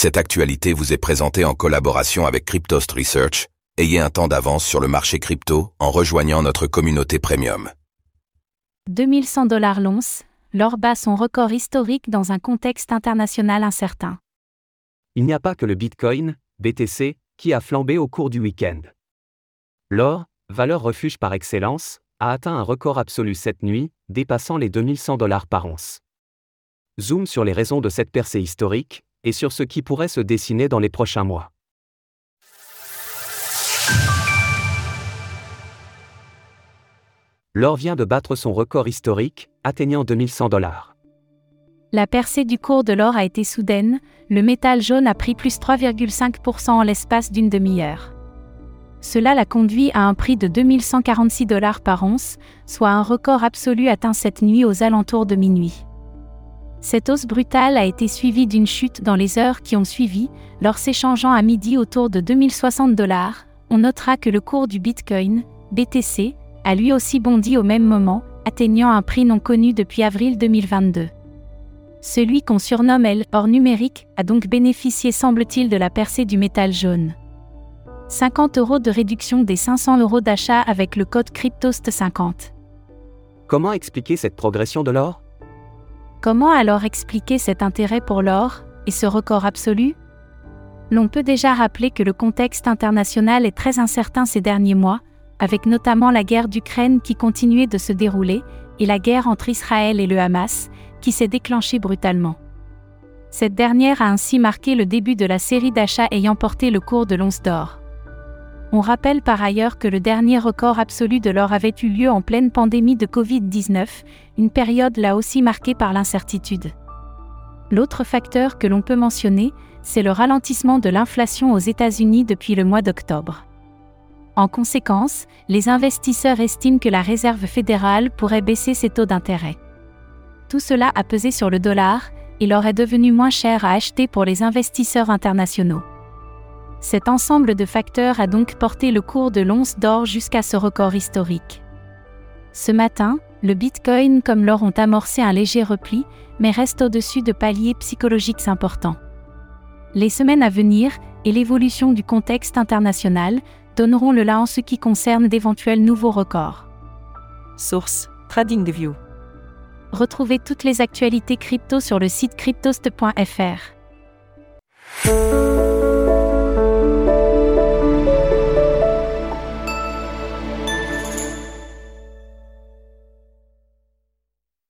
Cette actualité vous est présentée en collaboration avec Cryptost Research. Ayez un temps d'avance sur le marché crypto en rejoignant notre communauté premium. 2100 dollars l'once, l'or bat son record historique dans un contexte international incertain. Il n'y a pas que le Bitcoin, BTC, qui a flambé au cours du week-end. L'or, valeur refuge par excellence, a atteint un record absolu cette nuit, dépassant les 2100 dollars par once. Zoom sur les raisons de cette percée historique, et sur ce qui pourrait se dessiner dans les prochains mois. L'or vient de battre son record historique, atteignant 2100 dollars. La percée du cours de l'or a été soudaine, le métal jaune a pris plus 3,5% en l'espace d'une demi-heure. Cela l'a conduit à un prix de 2146 dollars par once, soit un record absolu atteint cette nuit aux alentours de minuit. Cette hausse brutale a été suivie d'une chute dans les heures qui ont suivi, lors s'échangeant à midi autour de 2060 dollars. On notera que le cours du Bitcoin, BTC, a lui aussi bondi au même moment, atteignant un prix non connu depuis avril 2022. Celui qu'on surnomme L, numérique, a donc bénéficié semble-t-il de la percée du métal jaune. 50 euros de réduction des 500 euros d'achat avec le code CrypTost50. Comment expliquer cette progression de l'or? Comment alors expliquer cet intérêt pour l'or, et ce record absolu? L'on peut déjà rappeler que le contexte international est très incertain ces derniers mois, avec notamment la guerre d'Ukraine qui continuait de se dérouler, et la guerre entre Israël et le Hamas, qui s'est déclenchée brutalement. Cette dernière a ainsi marqué le début de la série d'achats ayant porté le cours de l'once d'or. On rappelle par ailleurs que le dernier record absolu de l'or avait eu lieu en pleine pandémie de Covid-19, une période là aussi marquée par l'incertitude. L'autre facteur que l'on peut mentionner, c'est le ralentissement de l'inflation aux États-Unis depuis le mois d'octobre. En conséquence, les investisseurs estiment que la Réserve fédérale pourrait baisser ses taux d'intérêt. Tout cela a pesé sur le dollar, et l'or est devenu moins cher à acheter pour les investisseurs internationaux. Cet ensemble de facteurs a donc porté le cours de l'once d'or jusqu'à ce record historique. Ce matin, le Bitcoin comme l'or ont amorcé un léger repli, mais restent au-dessus de paliers psychologiques importants. Les semaines à venir, et l'évolution du contexte international, donneront le là en ce qui concerne d'éventuels nouveaux records. Source TradingView. Retrouvez toutes les actualités crypto sur le site cryptost.fr.